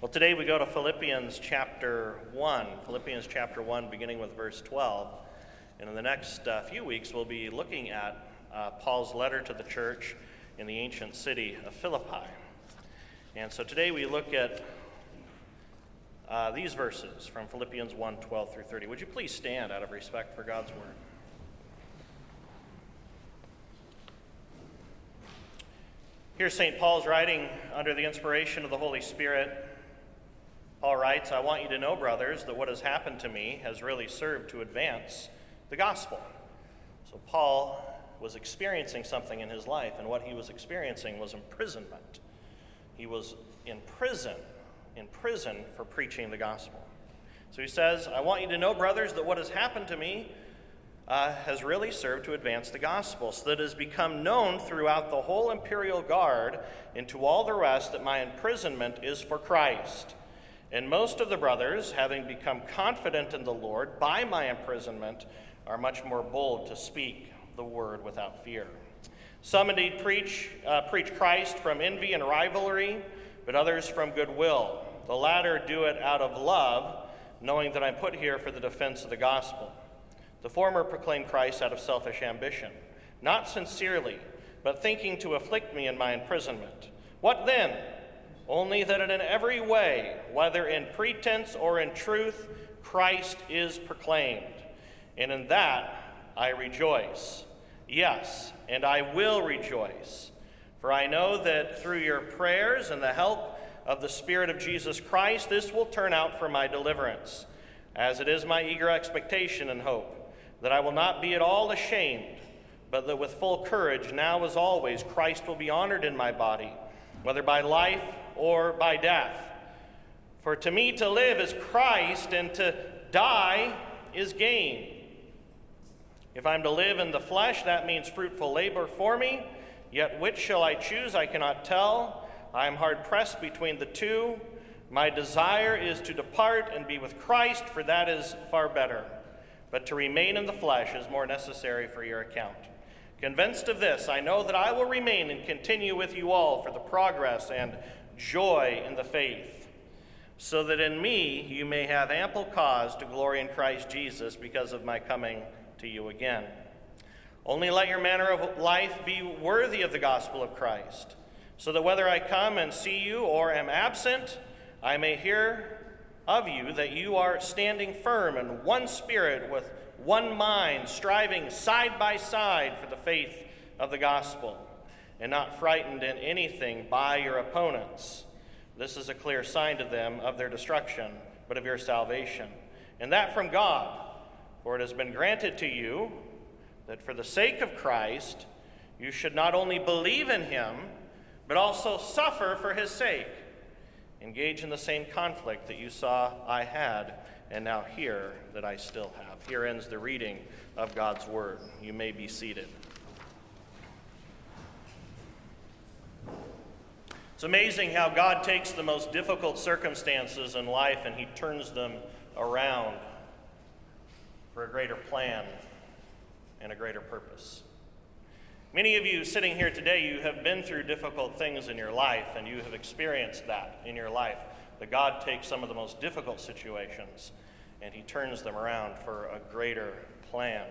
Well, today we go to Philippians chapter 1. Philippians chapter 1, beginning with verse 12. And in the next uh, few weeks, we'll be looking at uh, Paul's letter to the church in the ancient city of Philippi. And so today we look at uh, these verses from Philippians 1 12 through 30. Would you please stand out of respect for God's word? Here, St. Paul's writing under the inspiration of the Holy Spirit. Paul writes, I want you to know, brothers, that what has happened to me has really served to advance the gospel. So, Paul was experiencing something in his life, and what he was experiencing was imprisonment. He was in prison, in prison for preaching the gospel. So he says, I want you to know, brothers, that what has happened to me uh, has really served to advance the gospel, so that it has become known throughout the whole imperial guard and to all the rest that my imprisonment is for Christ. And most of the brothers, having become confident in the Lord by my imprisonment, are much more bold to speak the word without fear. Some indeed preach, uh, preach Christ from envy and rivalry, but others from goodwill. The latter do it out of love, knowing that I'm put here for the defense of the gospel. The former proclaim Christ out of selfish ambition, not sincerely, but thinking to afflict me in my imprisonment. What then? Only that in every way, whether in pretense or in truth, Christ is proclaimed. And in that I rejoice. Yes, and I will rejoice. For I know that through your prayers and the help of the Spirit of Jesus Christ, this will turn out for my deliverance, as it is my eager expectation and hope that I will not be at all ashamed, but that with full courage, now as always, Christ will be honored in my body, whether by life or by death. For to me to live is Christ, and to die is gain. If I'm to live in the flesh, that means fruitful labor for me. Yet which shall I choose? I cannot tell. I am hard pressed between the two. My desire is to depart and be with Christ, for that is far better but to remain in the flesh is more necessary for your account. Convinced of this, I know that I will remain and continue with you all for the progress and joy in the faith, so that in me you may have ample cause to glory in Christ Jesus because of my coming to you again. Only let your manner of life be worthy of the gospel of Christ, so that whether I come and see you or am absent, I may hear of you that you are standing firm in one spirit with one mind, striving side by side for the faith of the gospel, and not frightened in anything by your opponents. This is a clear sign to them of their destruction, but of your salvation. And that from God, for it has been granted to you that for the sake of Christ, you should not only believe in him, but also suffer for his sake engage in the same conflict that you saw I had and now hear that I still have. Here ends the reading of God's Word. You may be seated. It's amazing how God takes the most difficult circumstances in life and He turns them around for a greater plan and a greater purpose. Many of you sitting here today, you have been through difficult things in your life, and you have experienced that in your life. That God takes some of the most difficult situations and He turns them around for a greater plan.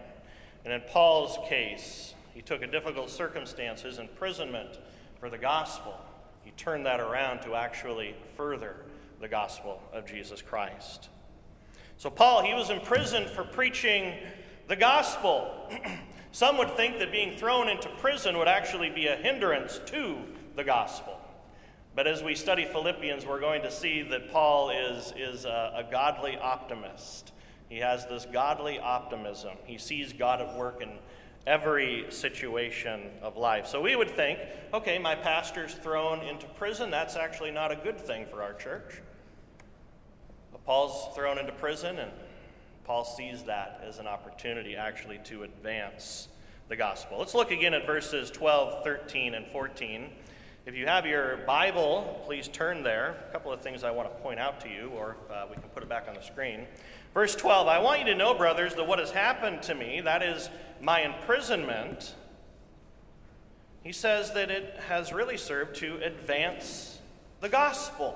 And in Paul's case, he took a difficult circumstance, his imprisonment for the gospel. He turned that around to actually further the gospel of Jesus Christ. So, Paul, he was imprisoned for preaching the gospel. Some would think that being thrown into prison would actually be a hindrance to the gospel. But as we study Philippians, we're going to see that Paul is, is a, a godly optimist. He has this godly optimism. He sees God at work in every situation of life. So we would think, okay, my pastor's thrown into prison. That's actually not a good thing for our church. But Paul's thrown into prison, and Paul sees that as an opportunity actually to advance the gospel. Let's look again at verses 12, 13, and 14. If you have your Bible, please turn there. A couple of things I want to point out to you, or uh, we can put it back on the screen. Verse 12 I want you to know, brothers, that what has happened to me, that is my imprisonment, he says that it has really served to advance the gospel.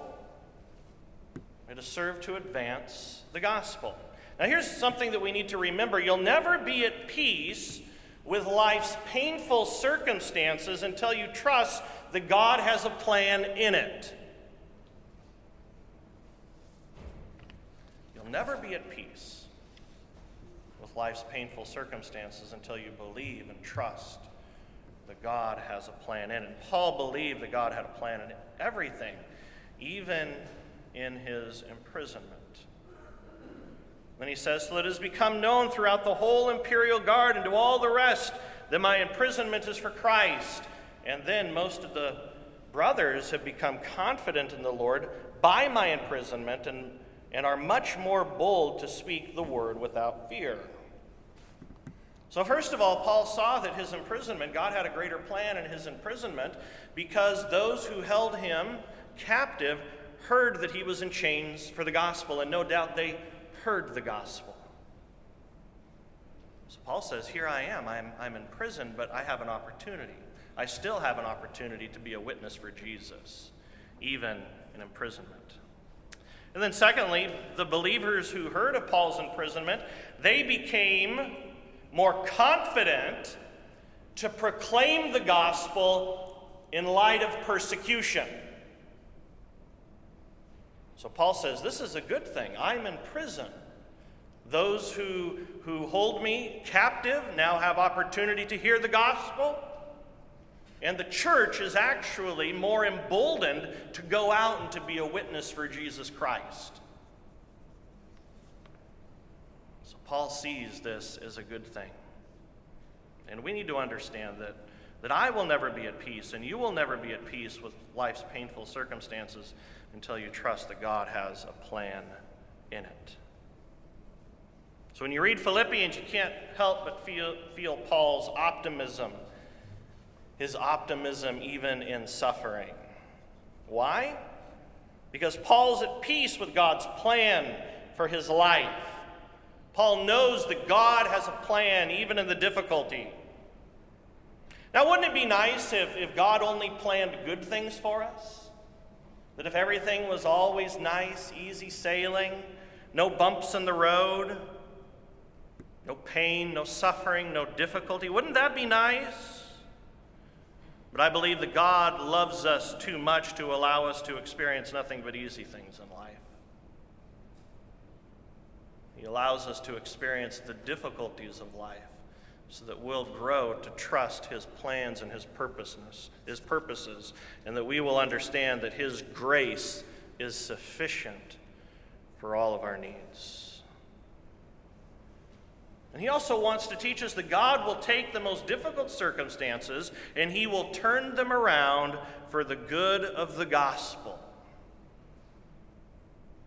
It has served to advance the gospel. Now, here's something that we need to remember you'll never be at peace with life's painful circumstances until you trust that God has a plan in it. Never be at peace with life's painful circumstances until you believe and trust that God has a plan in it. And Paul believed that God had a plan in everything, even in his imprisonment. Then he says, So that it has become known throughout the whole imperial guard and to all the rest that my imprisonment is for Christ. And then most of the brothers have become confident in the Lord by my imprisonment and, and are much more bold to speak the word without fear. So, first of all, Paul saw that his imprisonment, God had a greater plan in his imprisonment because those who held him captive heard that he was in chains for the gospel, and no doubt they heard the gospel. So Paul says, Here I am. I'm, I'm in prison, but I have an opportunity. I still have an opportunity to be a witness for Jesus, even in imprisonment. And then, secondly, the believers who heard of Paul's imprisonment, they became more confident to proclaim the gospel in light of persecution. So Paul says, This is a good thing. I'm in prison. Those who, who hold me captive now have opportunity to hear the gospel. And the church is actually more emboldened to go out and to be a witness for Jesus Christ. So Paul sees this as a good thing. And we need to understand that, that I will never be at peace, and you will never be at peace with life's painful circumstances until you trust that God has a plan in it. So when you read Philippians, you can't help but feel, feel Paul's optimism, his optimism even in suffering. Why? Because Paul's at peace with God's plan for his life. Paul knows that God has a plan even in the difficulty. Now, wouldn't it be nice if, if God only planned good things for us? That if everything was always nice, easy sailing, no bumps in the road, no pain, no suffering, no difficulty, wouldn't that be nice? But I believe that God loves us too much to allow us to experience nothing but easy things in life. He allows us to experience the difficulties of life so that we'll grow to trust his plans and his purposeness, his purposes, and that we will understand that his grace is sufficient for all of our needs. And he also wants to teach us that God will take the most difficult circumstances and he will turn them around for the good of the gospel.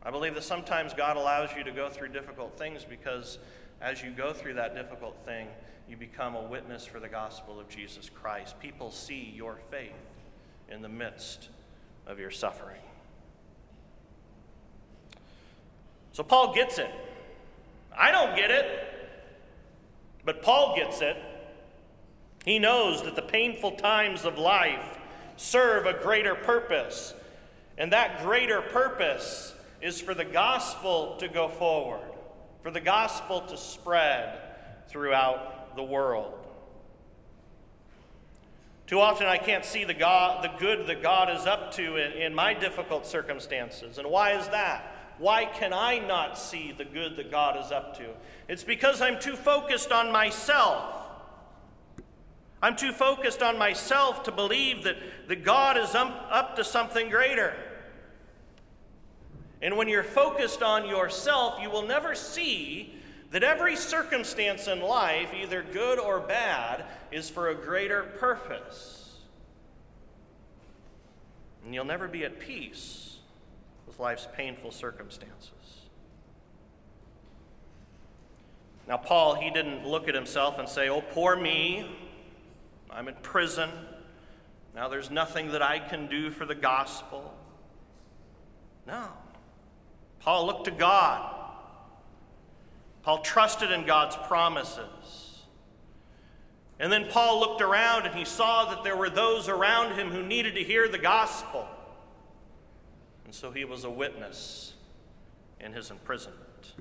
I believe that sometimes God allows you to go through difficult things because as you go through that difficult thing, you become a witness for the gospel of Jesus Christ. People see your faith in the midst of your suffering. So Paul gets it. I don't get it, but Paul gets it. He knows that the painful times of life serve a greater purpose, and that greater purpose is for the gospel to go forward, for the gospel to spread throughout the world. Too often I can't see the, God, the good that God is up to in, in my difficult circumstances. And why is that? Why can I not see the good that God is up to? It's because I'm too focused on myself. I'm too focused on myself to believe that, that God is um, up to something greater. And when you're focused on yourself, you will never see that every circumstance in life, either good or bad, is for a greater purpose. And you'll never be at peace life's painful circumstances. Now, Paul, he didn't look at himself and say, Oh, poor me, I'm in prison. Now there's nothing that I can do for the gospel. No. Paul looked to God. Paul trusted in God's promises. And then Paul looked around and he saw that there were those around him who needed to hear the gospel. And so he was a witness in his imprisonment.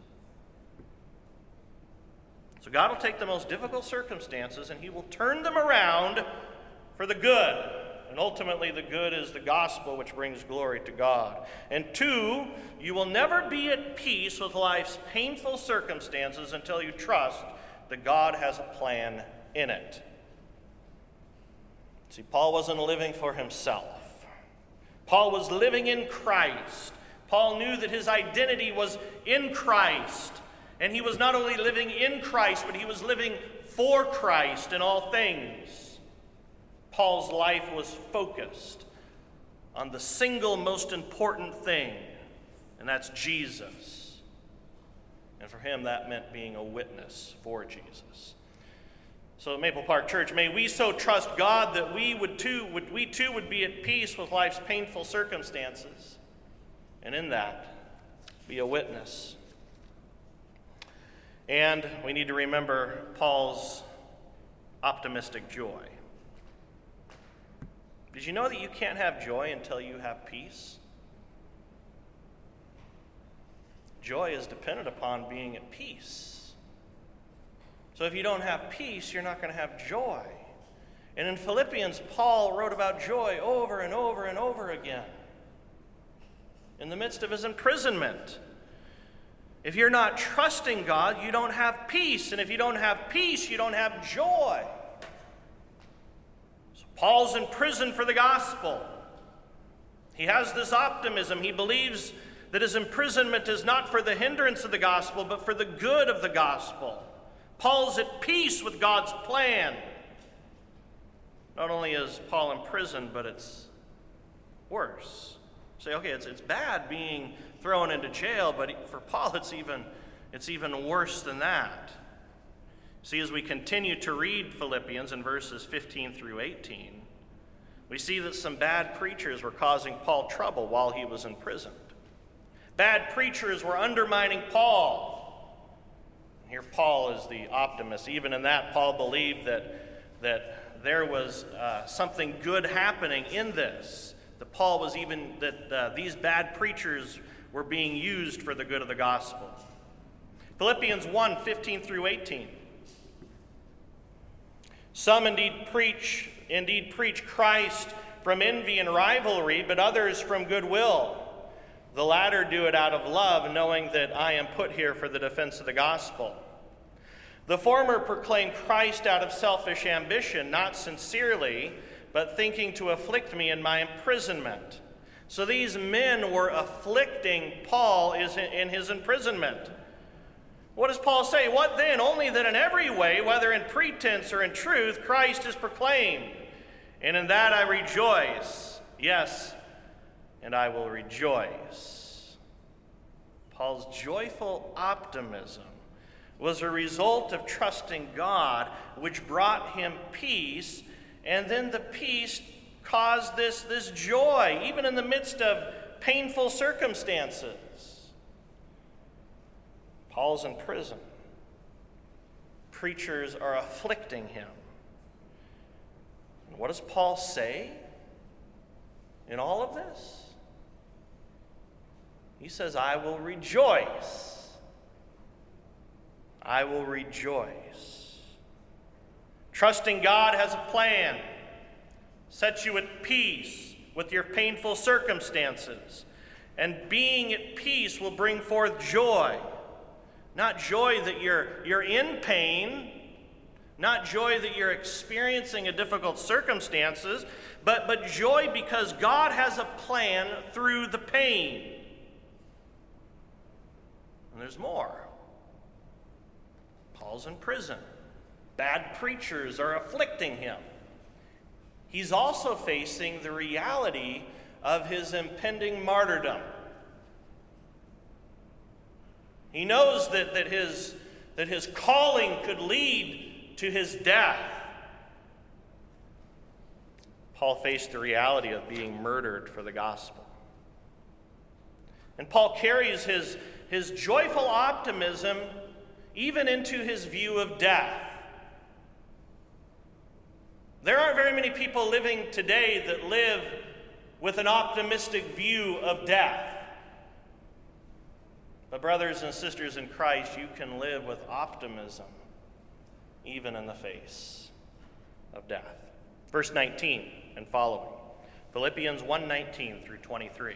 So God will take the most difficult circumstances and he will turn them around for the good. And ultimately, the good is the gospel, which brings glory to God. And two, you will never be at peace with life's painful circumstances until you trust that God has a plan in it. See, Paul wasn't living for himself, Paul was living in Christ. Paul knew that his identity was in Christ. And he was not only living in Christ, but he was living for Christ in all things. Paul's life was focused on the single most important thing, and that's Jesus. And for him, that meant being a witness for Jesus. So Maple Park Church, may we so trust God that we would too would we too would be at peace with life's painful circumstances. And in that, be a witness. And we need to remember Paul's optimistic joy. Did you know that you can't have joy until you have peace? Joy is dependent upon being at peace. So if you don't have peace, you're not going to have joy. And in Philippians, Paul wrote about joy over and over and over again in the midst of his imprisonment. If you're not trusting God, you don't have peace. And if you don't have peace, you don't have joy. So Paul's in prison for the gospel. He has this optimism. He believes that his imprisonment is not for the hindrance of the gospel, but for the good of the gospel. Paul's at peace with God's plan. Not only is Paul in prison, but it's worse. Say, okay, it's, it's bad being thrown into jail, but for Paul, it's even, it's even worse than that. See, as we continue to read Philippians in verses 15 through 18, we see that some bad preachers were causing Paul trouble while he was imprisoned. Bad preachers were undermining Paul. Here, Paul is the optimist. Even in that, Paul believed that, that there was uh, something good happening in this. That Paul was even, that uh, these bad preachers were being used for the good of the gospel. Philippians 1 15 through 18. Some indeed preach, indeed preach Christ from envy and rivalry, but others from goodwill. The latter do it out of love, knowing that I am put here for the defense of the gospel. The former proclaim Christ out of selfish ambition, not sincerely, but thinking to afflict me in my imprisonment. So these men were afflicting Paul in his imprisonment. What does Paul say? What then? Only that in every way, whether in pretense or in truth, Christ is proclaimed. And in that I rejoice. Yes, and I will rejoice. Paul's joyful optimism was a result of trusting God, which brought him peace, and then the peace caused this, this joy, even in the midst of painful circumstances. Paul's in prison. Preachers are afflicting him. And what does Paul say in all of this? He says, I will rejoice. I will rejoice. Trusting God has a plan, sets you at peace with your painful circumstances. And being at peace will bring forth joy. Not joy that you're, you're in pain, not joy that you're experiencing a difficult circumstances, but, but joy because God has a plan through the pain. And there's more. Paul's in prison. Bad preachers are afflicting him. He's also facing the reality of his impending martyrdom. He knows that, that, his, that his calling could lead to his death. Paul faced the reality of being murdered for the gospel. And Paul carries his his joyful optimism even into his view of death. There aren't very many people living today that live with an optimistic view of death. But, brothers and sisters in Christ, you can live with optimism even in the face of death. Verse 19 and following. Philippians 1:19 through 23.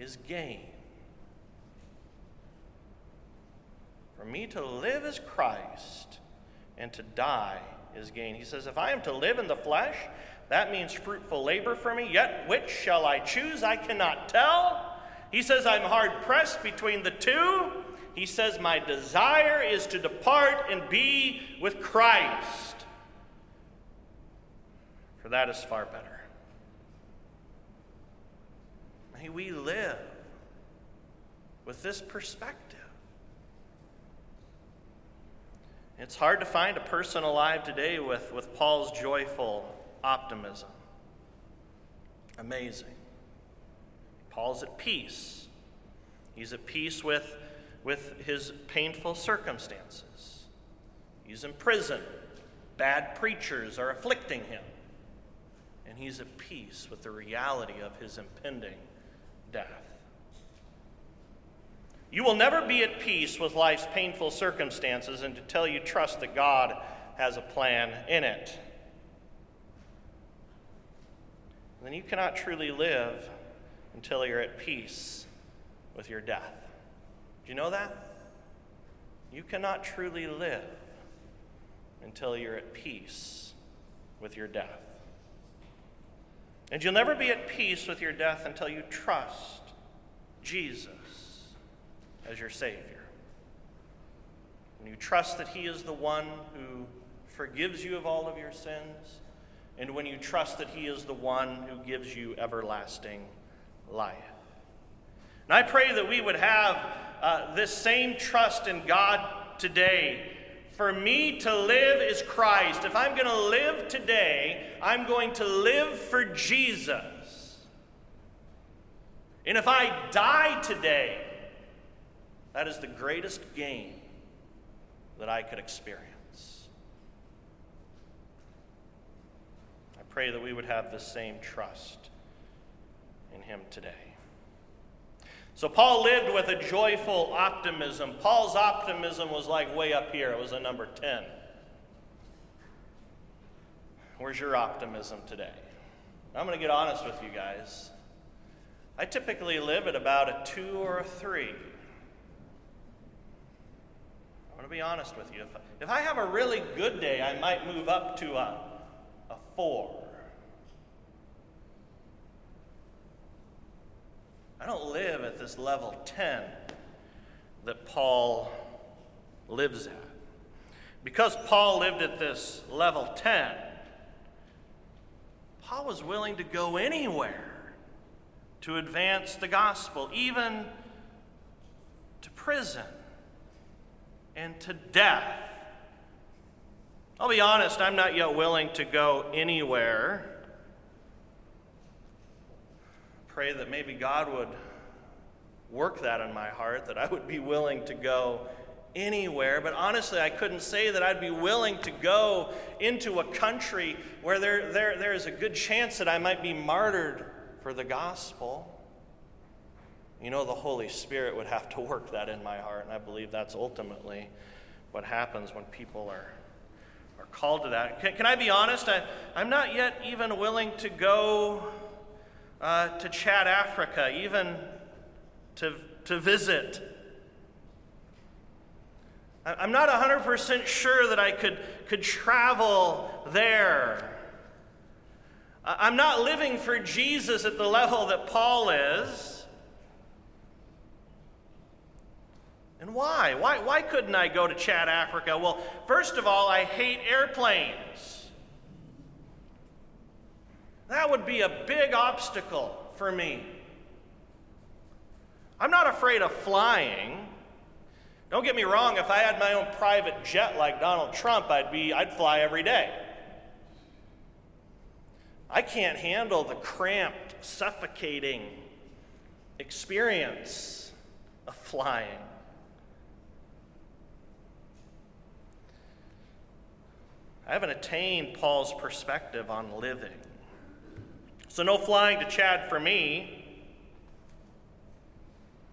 is gain. For me to live is Christ, and to die is gain. He says, If I am to live in the flesh, that means fruitful labor for me. Yet which shall I choose? I cannot tell. He says, I'm hard pressed between the two. He says, My desire is to depart and be with Christ, for that is far better. May we live with this perspective. It's hard to find a person alive today with, with Paul's joyful optimism. Amazing. Paul's at peace. He's at peace with, with his painful circumstances. He's in prison. Bad preachers are afflicting him. And he's at peace with the reality of his impending death. You will never be at peace with life's painful circumstances until you trust that God has a plan in it. Then you cannot truly live until you're at peace with your death. Do you know that? You cannot truly live until you're at peace with your death. And you'll never be at peace with your death until you trust Jesus as your Savior. When you trust that He is the one who forgives you of all of your sins, and when you trust that He is the one who gives you everlasting life. And I pray that we would have uh, this same trust in God today for me to live is Christ. If I'm going to live today, I'm going to live for Jesus. And if I die today, that is the greatest gain that I could experience. I pray that we would have the same trust in Him today. So Paul lived with a joyful optimism. Paul's optimism was like way up here, it was a number 10. Where's your optimism today? I'm going to get honest with you guys. I typically live at about a two or a three. I'm going to be honest with you. If, if I have a really good day, I might move up to a, a four. I don't live at this level 10 that Paul lives at. Because Paul lived at this level 10, Paul was willing to go anywhere to advance the gospel, even to prison and to death. I'll be honest, I'm not yet willing to go anywhere pray that maybe God would work that in my heart, that I would be willing to go anywhere. But honestly, I couldn't say that I'd be willing to go into a country where there, there, there is a good chance that I might be martyred for the gospel. You know, the Holy Spirit would have to work that in my heart, and I believe that's ultimately what happens when people are, are called to that. Can, can I be honest? I, I'm not yet even willing to go uh, to Chad, Africa, even to, to visit. I'm not 100% sure that I could, could travel there. I'm not living for Jesus at the level that Paul is. And why? Why, why couldn't I go to Chad, Africa? Well, first of all, I hate airplanes. That would be a big obstacle for me. I'm not afraid of flying. Don't get me wrong, if I had my own private jet like Donald Trump, I'd be I'd fly every day. I can't handle the cramped, suffocating experience of flying. I haven't attained Paul's perspective on living. So, no flying to Chad for me.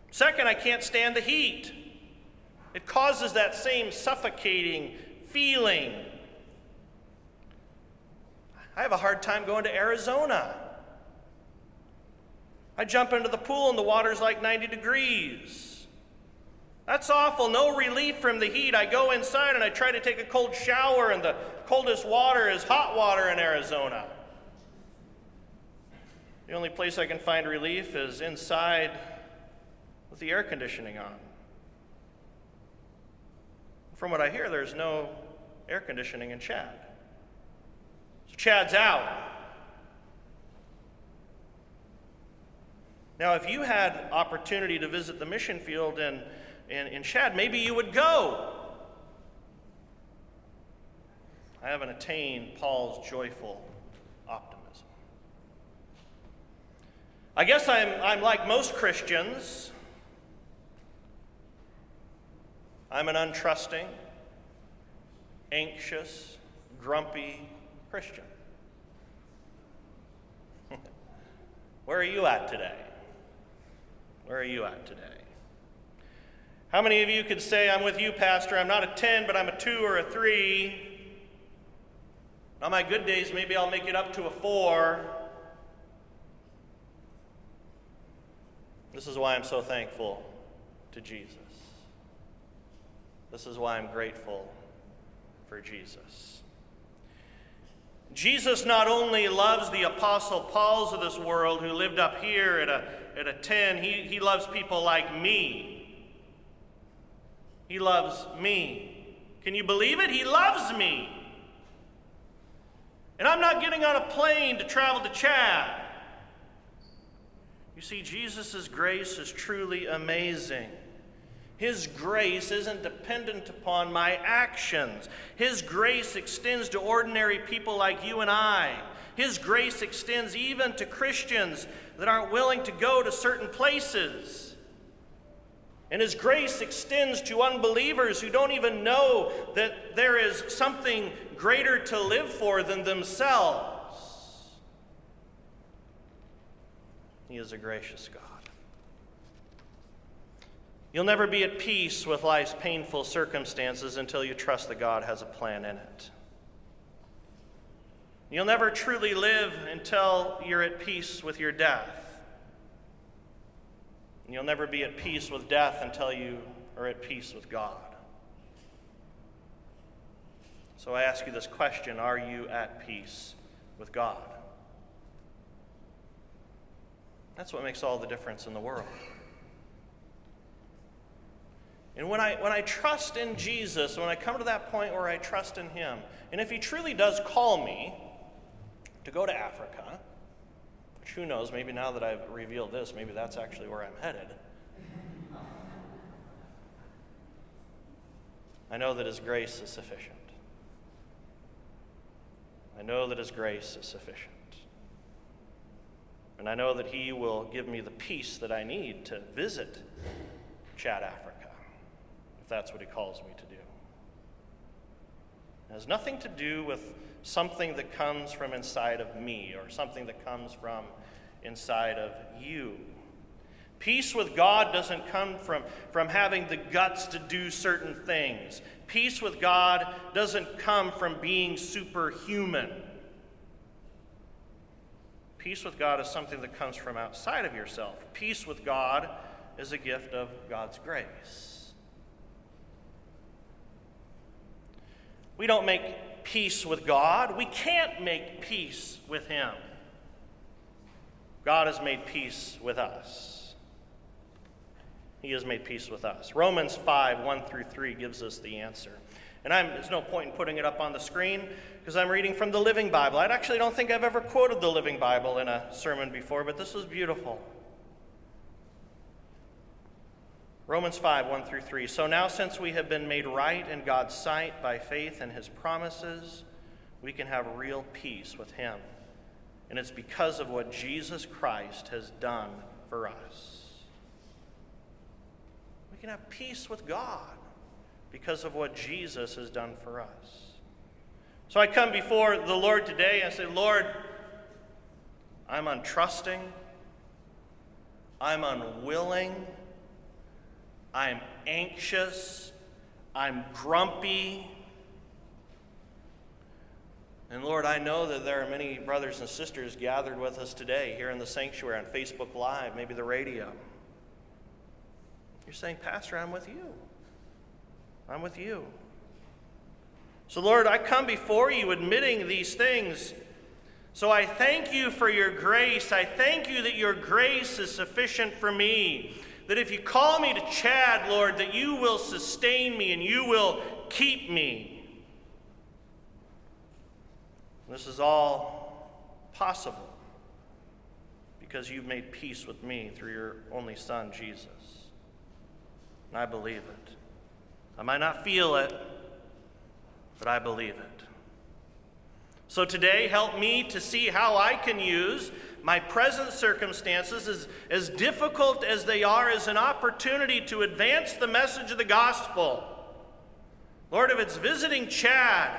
Second, I can't stand the heat. It causes that same suffocating feeling. I have a hard time going to Arizona. I jump into the pool and the water's like 90 degrees. That's awful. No relief from the heat. I go inside and I try to take a cold shower, and the coldest water is hot water in Arizona. The only place I can find relief is inside with the air conditioning on. From what I hear, there's no air conditioning in Chad. So Chad's out. Now, if you had opportunity to visit the mission field in, in, in Chad, maybe you would go. I haven't attained Paul's joyful optimism. I guess I'm, I'm like most Christians. I'm an untrusting, anxious, grumpy Christian. Where are you at today? Where are you at today? How many of you could say, I'm with you, Pastor? I'm not a 10, but I'm a 2 or a 3. On my good days, maybe I'll make it up to a 4. This is why I'm so thankful to Jesus. This is why I'm grateful for Jesus. Jesus not only loves the Apostle Pauls of this world who lived up here at a, at a 10, he, he loves people like me. He loves me. Can you believe it? He loves me. And I'm not getting on a plane to travel to Chad. You see, Jesus' grace is truly amazing. His grace isn't dependent upon my actions. His grace extends to ordinary people like you and I. His grace extends even to Christians that aren't willing to go to certain places. And His grace extends to unbelievers who don't even know that there is something greater to live for than themselves. He is a gracious God. You'll never be at peace with life's painful circumstances until you trust that God has a plan in it. You'll never truly live until you're at peace with your death. And you'll never be at peace with death until you are at peace with God. So I ask you this question Are you at peace with God? That's what makes all the difference in the world. And when I, when I trust in Jesus, when I come to that point where I trust in Him, and if He truly does call me to go to Africa, which who knows, maybe now that I've revealed this, maybe that's actually where I'm headed. I know that His grace is sufficient. I know that His grace is sufficient. And I know that He will give me the peace that I need to visit Chad, Africa if that's what he calls me to do. It has nothing to do with something that comes from inside of me or something that comes from inside of you. Peace with God doesn't come from, from having the guts to do certain things. Peace with God doesn't come from being superhuman. Peace with God is something that comes from outside of yourself. Peace with God is a gift of God's grace. We don't make peace with God. We can't make peace with Him. God has made peace with us. He has made peace with us. Romans 5 1 through 3 gives us the answer. And I'm, there's no point in putting it up on the screen because I'm reading from the Living Bible. I actually don't think I've ever quoted the Living Bible in a sermon before, but this was beautiful. Romans 5, 1 through 3. So now, since we have been made right in God's sight by faith in his promises, we can have real peace with him. And it's because of what Jesus Christ has done for us. We can have peace with God because of what Jesus has done for us. So I come before the Lord today and say, Lord, I'm untrusting, I'm unwilling, I'm anxious, I'm grumpy. And Lord, I know that there are many brothers and sisters gathered with us today here in the sanctuary on Facebook Live, maybe the radio. You're saying, Pastor, I'm with you. I'm with you. So, Lord, I come before you admitting these things. So I thank you for your grace. I thank you that your grace is sufficient for me. That if you call me to Chad, Lord, that you will sustain me and you will keep me. This is all possible because you've made peace with me through your only Son, Jesus. And I believe it. I might not feel it, but I believe it. So today, help me to see how I can use my present circumstances, as, as difficult as they are, as an opportunity to advance the message of the gospel. Lord, if it's visiting Chad,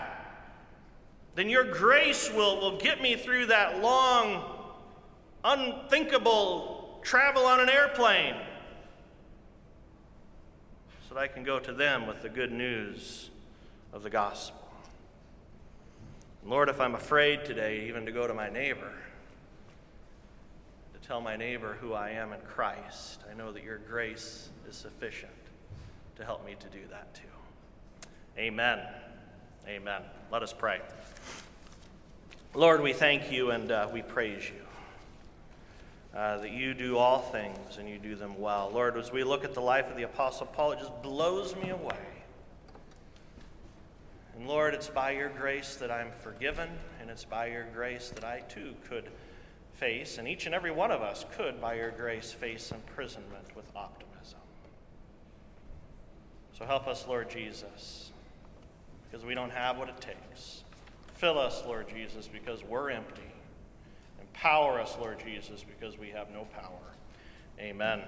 then your grace will, will get me through that long, unthinkable travel on an airplane so that I can go to them with the good news of the gospel. Lord, if I'm afraid today even to go to my neighbor, to tell my neighbor who I am in Christ, I know that your grace is sufficient to help me to do that too. Amen. Amen. Let us pray. Lord, we thank you and uh, we praise you. Uh, that you do all things and you do them well. Lord, as we look at the life of the Apostle Paul, it just blows me away and Lord, it's by your grace that I'm forgiven, and it's by your grace that I too could face, and each and every one of us could, by your grace, face imprisonment with optimism. So help us, Lord Jesus, because we don't have what it takes. Fill us, Lord Jesus, because we're empty. Empower us, Lord Jesus, because we have no power. Amen.